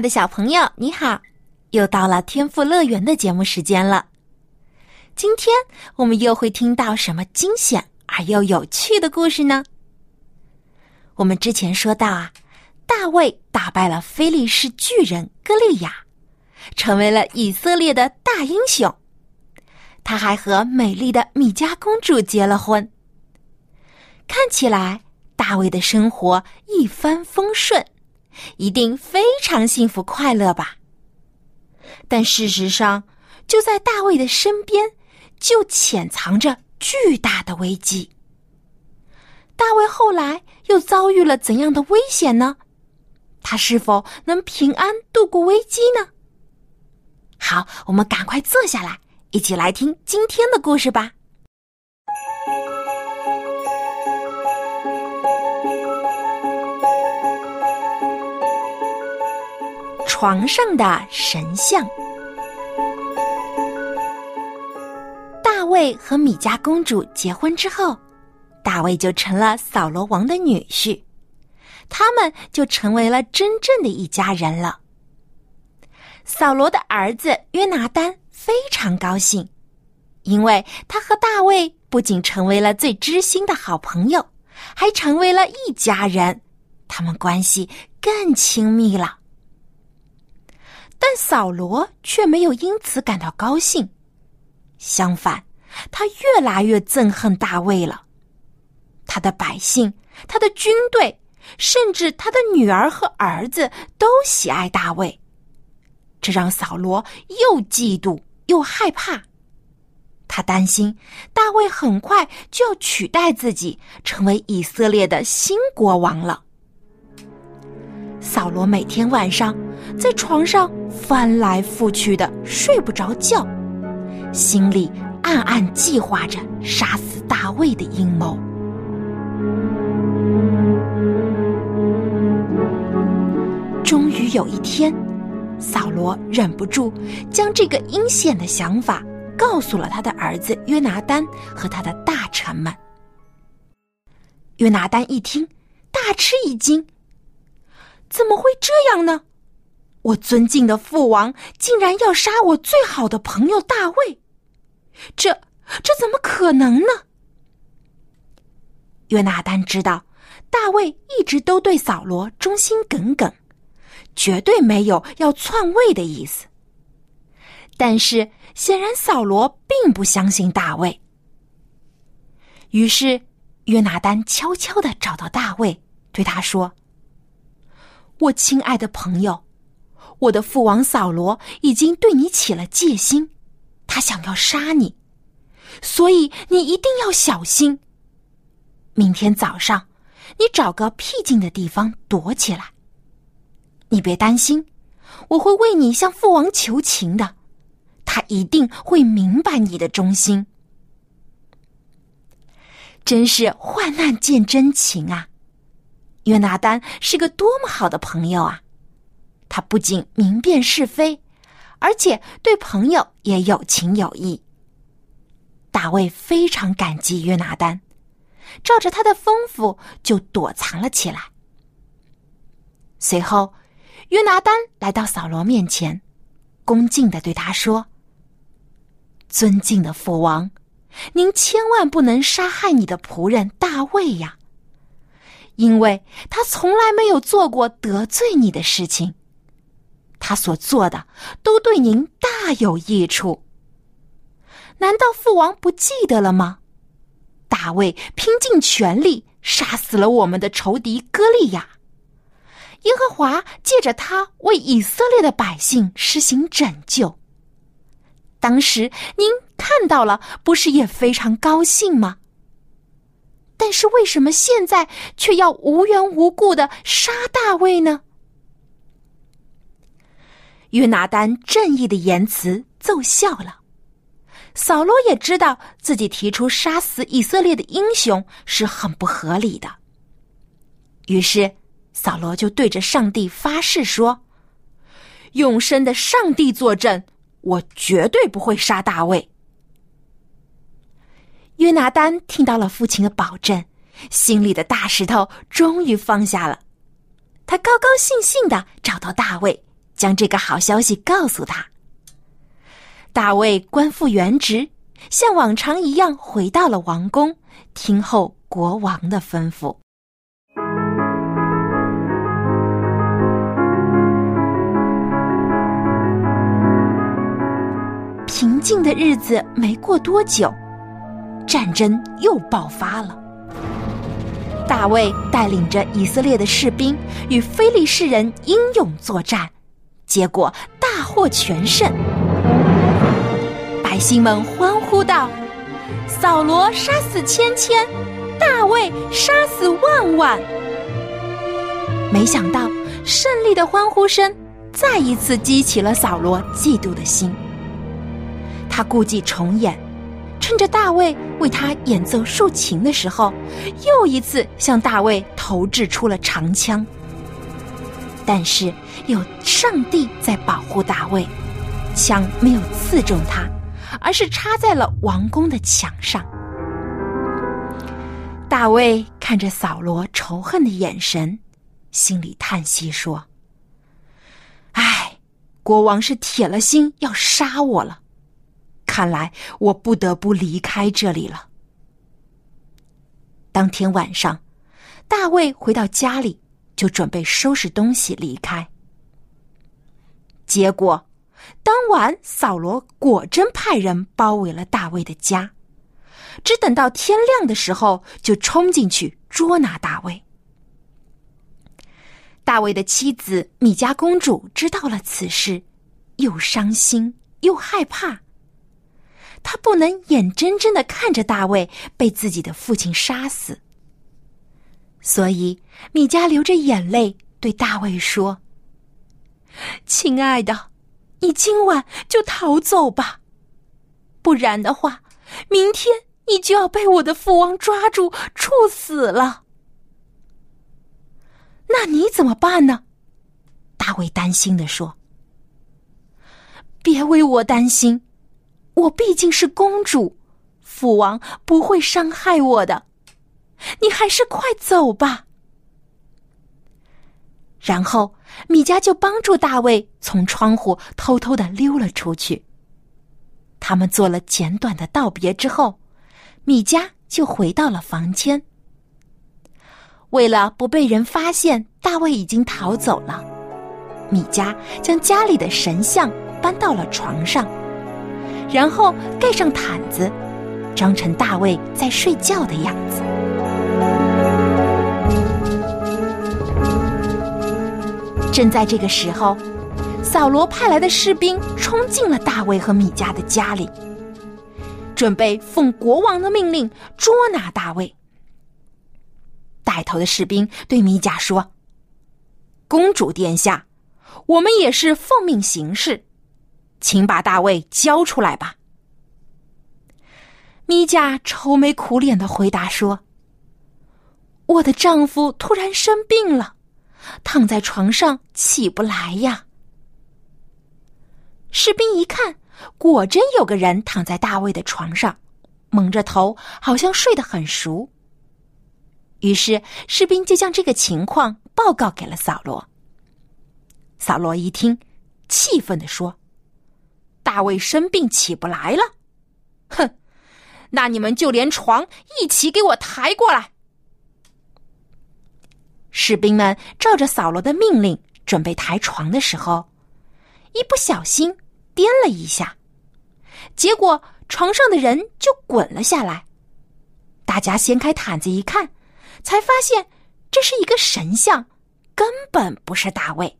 的小朋友，你好！又到了天赋乐园的节目时间了。今天我们又会听到什么惊险而又有趣的故事呢？我们之前说到啊，大卫打败了非利士巨人歌利亚，成为了以色列的大英雄。他还和美丽的米迦公主结了婚。看起来大卫的生活一帆风顺。一定非常幸福快乐吧？但事实上，就在大卫的身边，就潜藏着巨大的危机。大卫后来又遭遇了怎样的危险呢？他是否能平安度过危机呢？好，我们赶快坐下来，一起来听今天的故事吧。床上的神像。大卫和米迦公主结婚之后，大卫就成了扫罗王的女婿，他们就成为了真正的一家人了。扫罗的儿子约拿丹非常高兴，因为他和大卫不仅成为了最知心的好朋友，还成为了一家人，他们关系更亲密了。但扫罗却没有因此感到高兴，相反，他越来越憎恨大卫了。他的百姓、他的军队，甚至他的女儿和儿子都喜爱大卫，这让扫罗又嫉妒又害怕。他担心大卫很快就要取代自己，成为以色列的新国王了。扫罗每天晚上在床上翻来覆去的睡不着觉，心里暗暗计划着杀死大卫的阴谋。终于有一天，扫罗忍不住将这个阴险的想法告诉了他的儿子约拿丹和他的大臣们。约拿丹一听，大吃一惊。怎么会这样呢？我尊敬的父王竟然要杀我最好的朋友大卫，这这怎么可能呢？约拿丹知道大卫一直都对扫罗忠心耿耿，绝对没有要篡位的意思。但是显然扫罗并不相信大卫，于是约拿丹悄悄的找到大卫，对他说。我亲爱的朋友，我的父王扫罗已经对你起了戒心，他想要杀你，所以你一定要小心。明天早上，你找个僻静的地方躲起来。你别担心，我会为你向父王求情的，他一定会明白你的忠心。真是患难见真情啊！约拿丹是个多么好的朋友啊！他不仅明辨是非，而且对朋友也有情有义。大卫非常感激约拿丹，照着他的吩咐就躲藏了起来。随后，约拿丹来到扫罗面前，恭敬的对他说：“尊敬的父王，您千万不能杀害你的仆人大卫呀！”因为他从来没有做过得罪你的事情，他所做的都对您大有益处。难道父王不记得了吗？大卫拼尽全力杀死了我们的仇敌歌利亚，耶和华借着他为以色列的百姓施行拯救。当时您看到了，不是也非常高兴吗？但是为什么现在却要无缘无故的杀大卫呢？约拿丹正义的言辞奏效了。扫罗也知道自己提出杀死以色列的英雄是很不合理的，于是扫罗就对着上帝发誓说：“永生的上帝作证，我绝对不会杀大卫。”约拿丹听到了父亲的保证，心里的大石头终于放下了。他高高兴兴的找到大卫，将这个好消息告诉他。大卫官复原职，像往常一样回到了王宫，听候国王的吩咐。平静的日子没过多久，战争又爆发了。大卫带领着以色列的士兵与非利士人英勇作战，结果大获全胜。百姓们欢呼道：“扫罗杀死千千，大卫杀死万万。”没想到，胜利的欢呼声再一次激起了扫罗嫉妒的心。他故伎重演，趁着大卫为他演奏竖琴的时候，又一次向大卫投掷出了长枪。但是有上帝在保护大卫，枪没有刺中他。而是插在了王宫的墙上。大卫看着扫罗仇恨的眼神，心里叹息说：“唉，国王是铁了心要杀我了。看来我不得不离开这里了。”当天晚上，大卫回到家里，就准备收拾东西离开。结果。当晚，扫罗果真派人包围了大卫的家，只等到天亮的时候，就冲进去捉拿大卫。大卫的妻子米迦公主知道了此事，又伤心又害怕。他不能眼睁睁的看着大卫被自己的父亲杀死，所以米迦流着眼泪对大卫说：“亲爱的。”你今晚就逃走吧，不然的话，明天你就要被我的父王抓住处死了。那你怎么办呢？大卫担心的说：“别为我担心，我毕竟是公主，父王不会伤害我的。你还是快走吧。”然后，米迦就帮助大卫从窗户偷偷的溜了出去。他们做了简短的道别之后，米迦就回到了房间。为了不被人发现大卫已经逃走了，米迦将家里的神像搬到了床上，然后盖上毯子，装成大卫在睡觉的样子。正在这个时候，扫罗派来的士兵冲进了大卫和米迦的家里，准备奉国王的命令捉拿大卫。带头的士兵对米迦说：“公主殿下，我们也是奉命行事，请把大卫交出来吧。”米迦愁眉苦脸的回答说：“我的丈夫突然生病了。”躺在床上起不来呀！士兵一看，果真有个人躺在大卫的床上，蒙着头，好像睡得很熟。于是士兵就将这个情况报告给了扫罗。扫罗一听，气愤的说：“大卫生病起不来了，哼！那你们就连床一起给我抬过来。”士兵们照着扫罗的命令准备抬床的时候，一不小心颠了一下，结果床上的人就滚了下来。大家掀开毯子一看，才发现这是一个神像，根本不是大卫。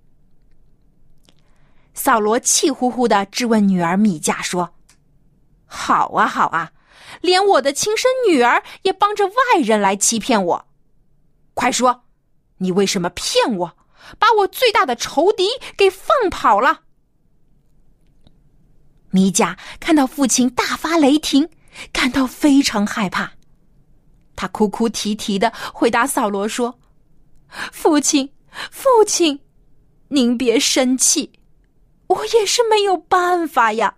扫罗气呼呼的质问女儿米迦说：“好啊，好啊，连我的亲生女儿也帮着外人来欺骗我。快说，你为什么骗我，把我最大的仇敌给放跑了？”米迦看到父亲大发雷霆，感到非常害怕。他哭哭啼啼的回答扫罗说：“父亲，父亲，您别生气，我也是没有办法呀。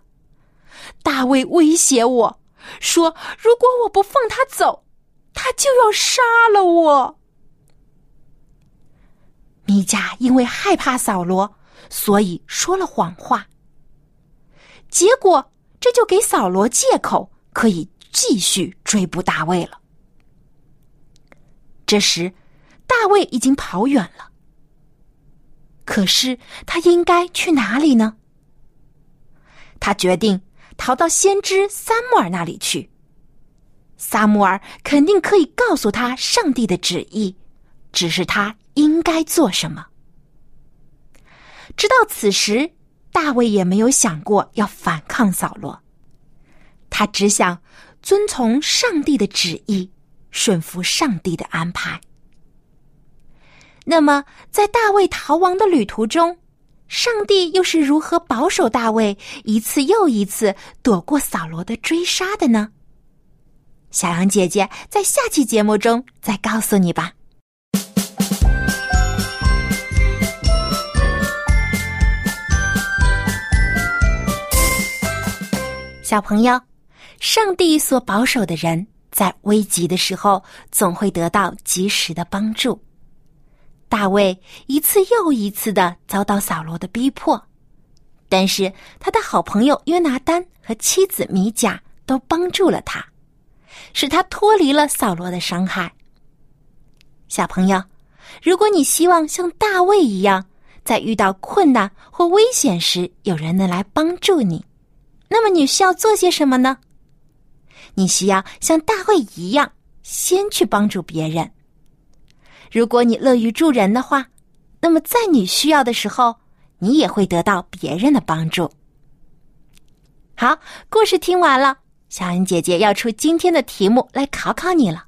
大卫威胁我说，如果我不放他走，他就要杀了我。”米迦因为害怕扫罗，所以说了谎话。结果，这就给扫罗借口，可以继续追捕大卫了。这时，大卫已经跑远了。可是，他应该去哪里呢？他决定逃到先知撒母耳那里去。撒母耳肯定可以告诉他上帝的旨意，只是他应该做什么。直到此时。大卫也没有想过要反抗扫罗，他只想遵从上帝的旨意，顺服上帝的安排。那么，在大卫逃亡的旅途中，上帝又是如何保守大卫一次又一次躲过扫罗的追杀的呢？小羊姐姐在下期节目中再告诉你吧。小朋友，上帝所保守的人，在危急的时候总会得到及时的帮助。大卫一次又一次的遭到扫罗的逼迫，但是他的好朋友约拿丹和妻子米甲都帮助了他，使他脱离了扫罗的伤害。小朋友，如果你希望像大卫一样，在遇到困难或危险时，有人能来帮助你。那么你需要做些什么呢？你需要像大卫一样，先去帮助别人。如果你乐于助人的话，那么在你需要的时候，你也会得到别人的帮助。好，故事听完了，小恩姐姐要出今天的题目来考考你了。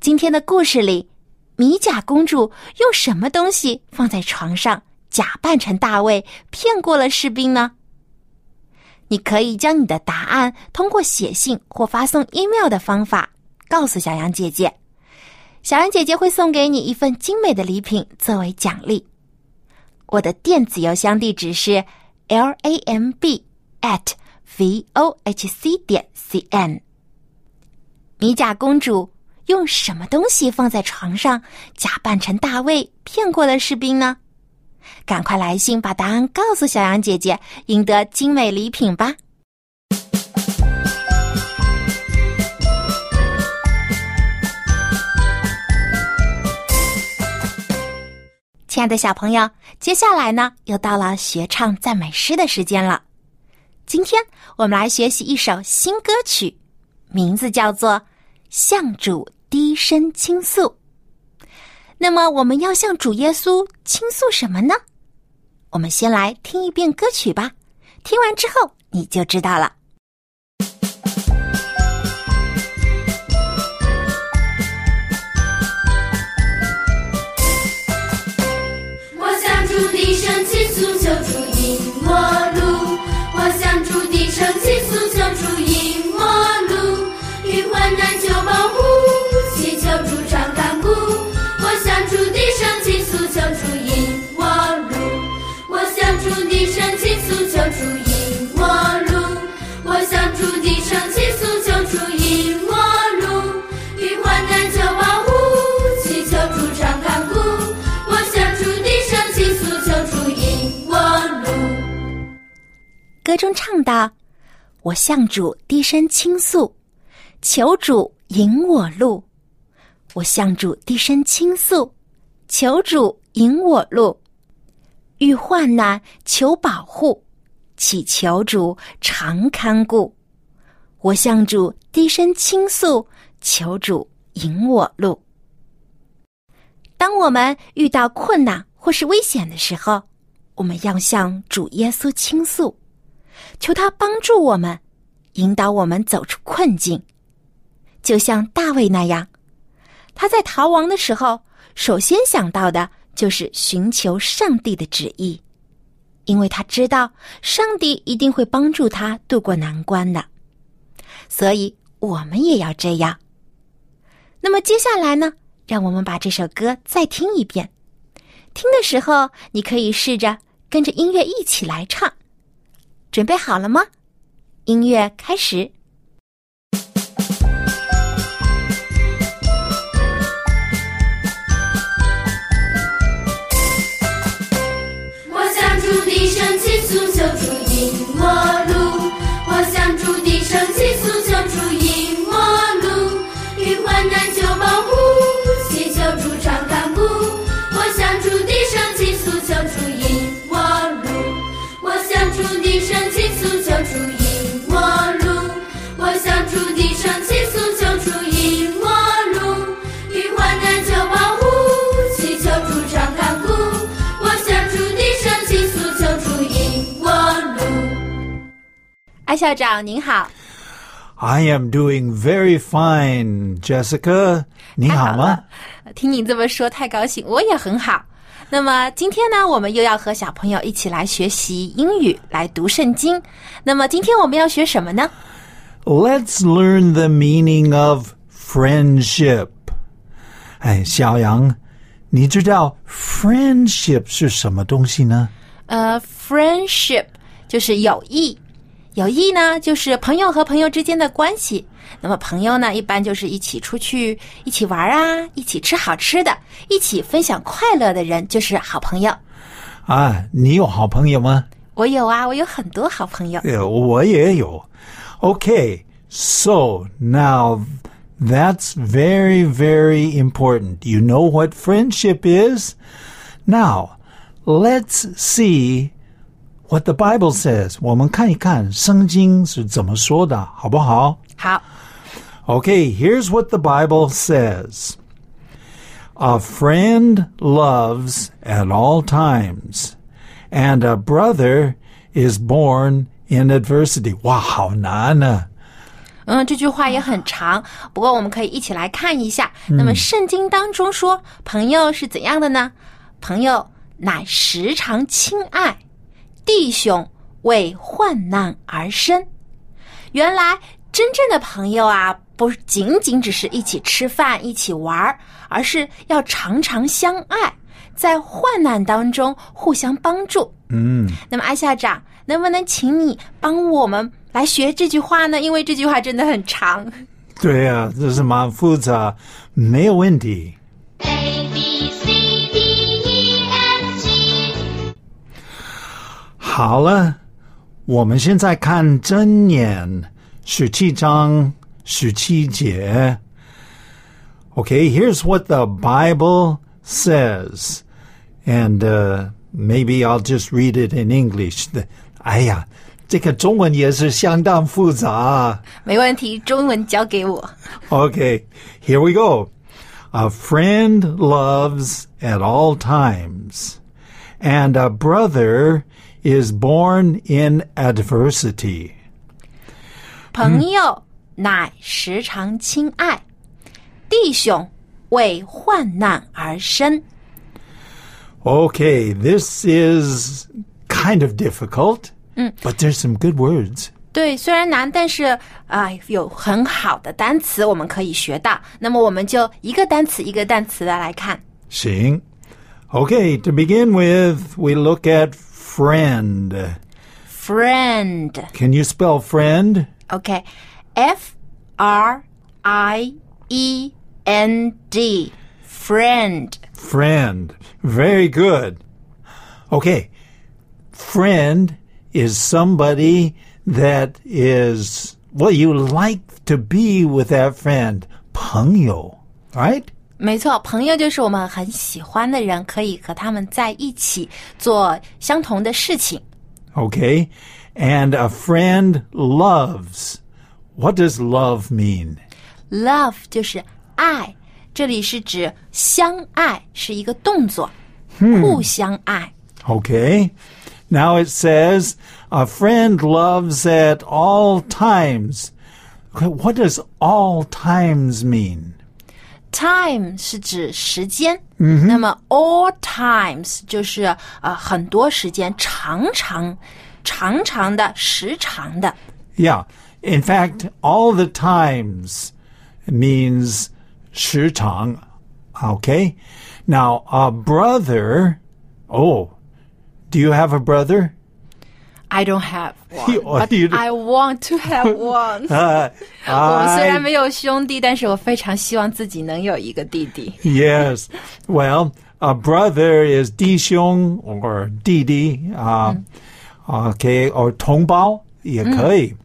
今天的故事里，米甲公主用什么东西放在床上，假扮成大卫，骗过了士兵呢？你可以将你的答案通过写信或发送 email 的方法告诉小杨姐姐，小杨姐姐会送给你一份精美的礼品作为奖励。我的电子邮箱地址是 l a m b at v o h c 点 c n。米甲公主用什么东西放在床上，假扮成大卫骗过了士兵呢？赶快来信把答案告诉小羊姐姐，赢得精美礼品吧！亲爱的小朋友，接下来呢，又到了学唱赞美诗的时间了。今天我们来学习一首新歌曲，名字叫做《向主低声倾诉》。那么，我们要向主耶稣倾诉什么呢？我们先来听一遍歌曲吧，听完之后你就知道了。歌中唱道：“我向主低声倾诉，求主引我路。我向主低声倾诉，求主引我路。遇患难求保护，祈求主常看顾。我向主低声倾诉，求主引我路。”当我们遇到困难或是危险的时候，我们要向主耶稣倾诉，求他帮助我们，引导我们走出困境。就像大卫那样，他在逃亡的时候，首先想到的就是寻求上帝的旨意，因为他知道上帝一定会帮助他渡过难关的。所以，我们也要这样。那么接下来呢？让我们把这首歌再听一遍。听的时候，你可以试着跟着音乐一起来唱。准备好了吗？音乐开始。主低声祈诉，求主引我路。遇患难求保护，祈求主常看顾。我向主低声祈诉，求主引我路。艾校长您好，I am doing very fine, Jessica. 你好吗好？听你这么说，太高兴，我也很好。那么今天呢，我们又要和小朋友一起来学习英语，来读圣经。那么今天我们要学什么呢？Let's learn the meaning of friendship. 哎，小杨，你知道 friendship 是什么东西呢？呃，friendship 就是友谊，友谊呢就是朋友和朋友之间的关系。那么朋友呢，一般就是一起出去一起玩啊，一起吃好吃的，一起分享快乐的人就是好朋友。啊，你有好朋友吗？我有啊，我有很多好朋友。呃，我也有。Okay, so now that's very, very important. You know what friendship is? Now, let's see what the Bible says. 我们看一看圣经是怎么说的，好不好？好， Okay, here's what the Bible says. A friend loves at all times, and a brother is born in adversity. 哇，好难啊！嗯，这句话也很长，不过我们可以一起来看一下。那么圣经当中说，朋友是怎样的呢？朋友乃时常亲爱，弟兄为患难而生。原来真正的朋友啊，不仅仅只是一起吃饭、一起玩儿，而是要常常相爱，在患难当中互相帮助。嗯，那么，艾校长，能不能请你帮我们来学这句话呢？因为这句话真的很长。对啊，这是蛮复杂，没有问题。 A B C D E F G 好了，我们现在看真言十七章十七节。Okay, here's what the Bible says, and uh, maybe I'll just read it in English. 哎呀，这个中文也是相当复杂。没问题，中文交给我。 Okay, here we go. A friend loves at all times, and a brother is born in adversity. 朋友乃时常亲爱，弟兄为患难而生。 Okay, this is kind of difficult, but there's some good words. 对，虽然难，但是啊、有很好的单词我们可以学到。那么我们就一个单词一个单词的来看。行. Okay, to begin with, we look at friend. Friend, Can you spell friend? OK，F R I E N D, friend。 Friend. Very good. Okay. Friend is somebody that is, well, you like to be with that friend. 朋友, right? 没错，朋友就是我们很喜欢的人，可以和他们在一起做相同的事情。 Okay. And a friend loves. What does love mean? Love 就是爱，这里是指相爱，是一个动作，互相爱。 Okay. Now it says, a friend loves at all times. Okay, what does all times mean? Time 是指时间，嗯，那么 all times 就是呃很多时间，长长、长长的、时长的。 Yeah. In fact, all the times means 时长. Okay. Now, a brother. Oh, do you have a brother? I don't have one, You- but you don't- I want to have one. Uh, 我们虽然 I, 没有兄弟，但是我非常希望自己能有一个弟弟。 yes. Well, a brother is 弟兄 or 弟弟. Uh, Okay. Or 同胞也可以.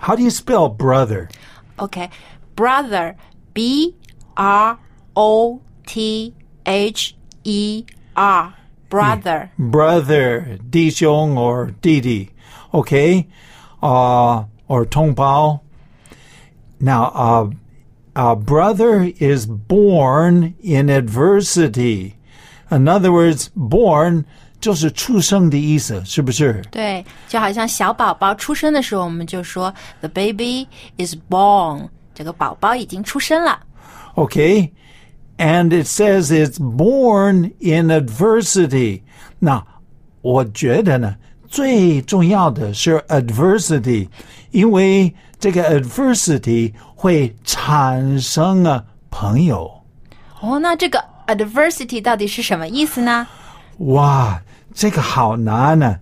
How do you spell brother? OK, brother, B R O T H E R, brother. brother, 弟兄 or 弟弟. Okay? Uh, or 同胞. Now, uh, a brother is born in adversity. In other words, born 就是出生的意思，是不是？对，就好像小宝宝出生的时候，我们就说 the baby is born，这个宝宝已经出生了。 Okay? And it says it's born in adversity. 那我觉得呢，最重要的是 adversity，因为这个 adversity 会产生啊朋友。哦，那这个 adversity 到底是什么意思呢？哇，这个好难呢、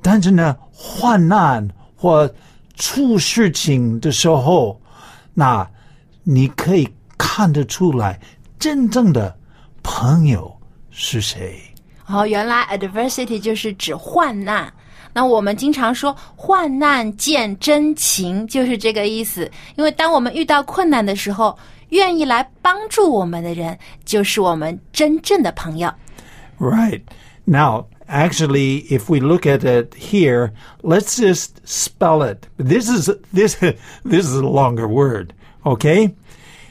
但是呢，患难或出事情的时候，那你可以看得出来真正的朋友是谁。哦，原来 adversity 就是指患难。那我们经常说患难见真情，就是这个意思。因为当我们遇到困难的时候，愿意来帮助我们的人，就是我们真正的朋友。 Right. Now, actually, if we look at it here, let's just spell it. This is this this is a longer word, okay?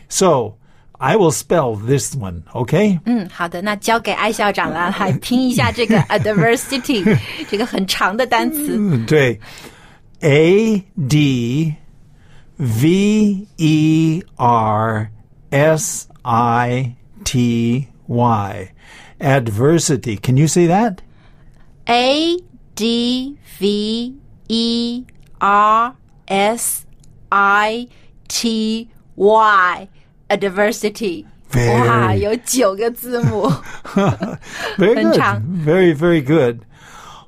So, I will spell this one, okay? 嗯，好的，那交给艾校长了，来拼一下这个 adversity 这个很长的单词。对 A D V E R S I T Y. Adversity. Can you say that? A D V E R S I T Y adversity。 Very- 哇，有九个字母。 Very 很 good. 长。 Very, very good.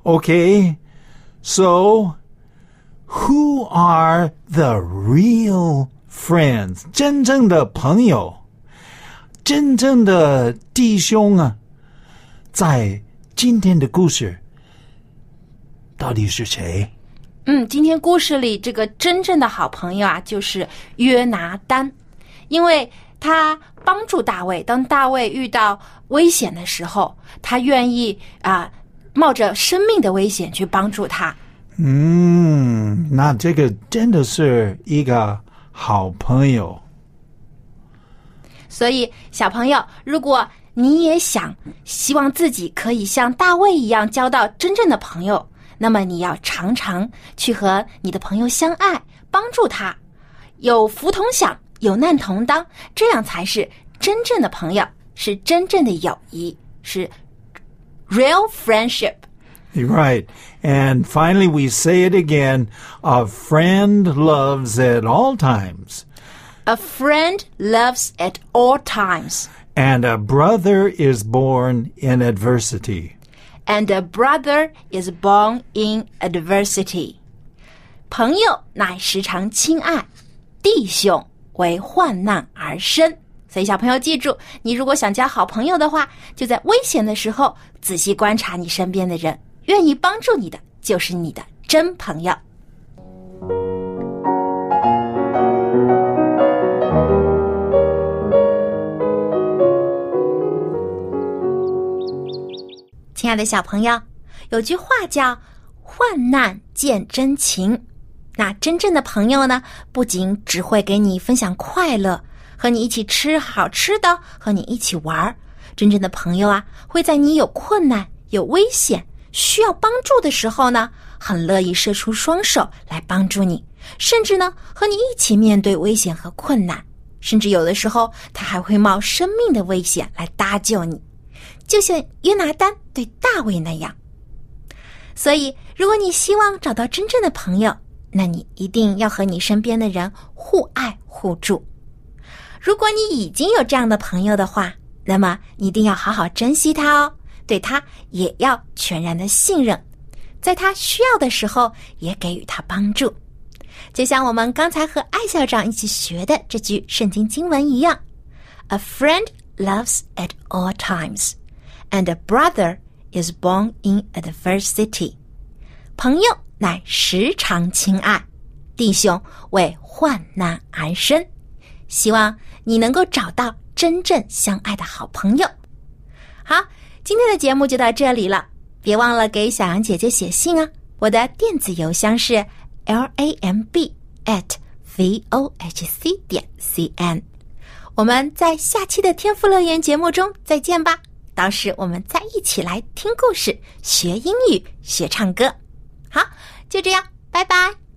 Okay. So, who are the real friends? 真正的朋友，真正的弟兄啊，在今天的故事到底是谁？嗯，今天故事里这个真正的好朋友啊，就是约拿丹， 因为他帮助大卫。当大卫遇到危险的时候，他愿意啊、冒着生命的危险去帮助他。嗯，那这个真的是一个好朋友。所以，小朋友，如果你也想希望自己可以像大卫一样交到真正的朋友，那么你要常常去和你的朋友相爱，帮助他，有福同享，有难同当，这样才是真正的朋友，是真正的友谊，是 real friendship。 Right. And finally, we say it again a friend loves at all times, A friend loves at all times, and a brother is born in adversity. and a brother is born in adversity. 朋友乃时常亲爱，弟兄 为患难而生。所以，小朋友记住，你如果想交好朋友的话，就在危险的时候仔细观察你身边的人，愿意帮助你的就是你的真朋友。亲爱的小朋友，有句话叫“患难见真情”。那真正的朋友呢，不仅只会给你分享快乐，和你一起吃好吃的，和你一起玩儿。真正的朋友啊，会在你有困难、有危险、需要帮助的时候呢，很乐意伸出双手来帮助你，甚至呢和你一起面对危险和困难，甚至有的时候他还会冒生命的危险来搭救你，就像约拿丹对大卫那样。所以，如果你希望找到真正的朋友，那你一定要和你身边的人互爱互助。如果你已经有这样的朋友的话，那么你一定要好好珍惜他哦，对他也要全然的信任，在他需要的时候也给予他帮助。就像我们刚才和艾校长一起学的这句圣经经文一样：“A friend loves at all times, and a brother is born in adversity。”朋友乃时常亲爱，弟兄为患难而生。希望你能够找到真正相爱的好朋友。好，今天的节目就到这里了，别忘了给小杨姐姐写信啊！我的电子邮箱是 l a m b at v o h c 点 c n。我们在下期的天赋乐园节目中再见吧，到时我们再一起来听故事、学英语、学唱歌。好，就这样，拜拜。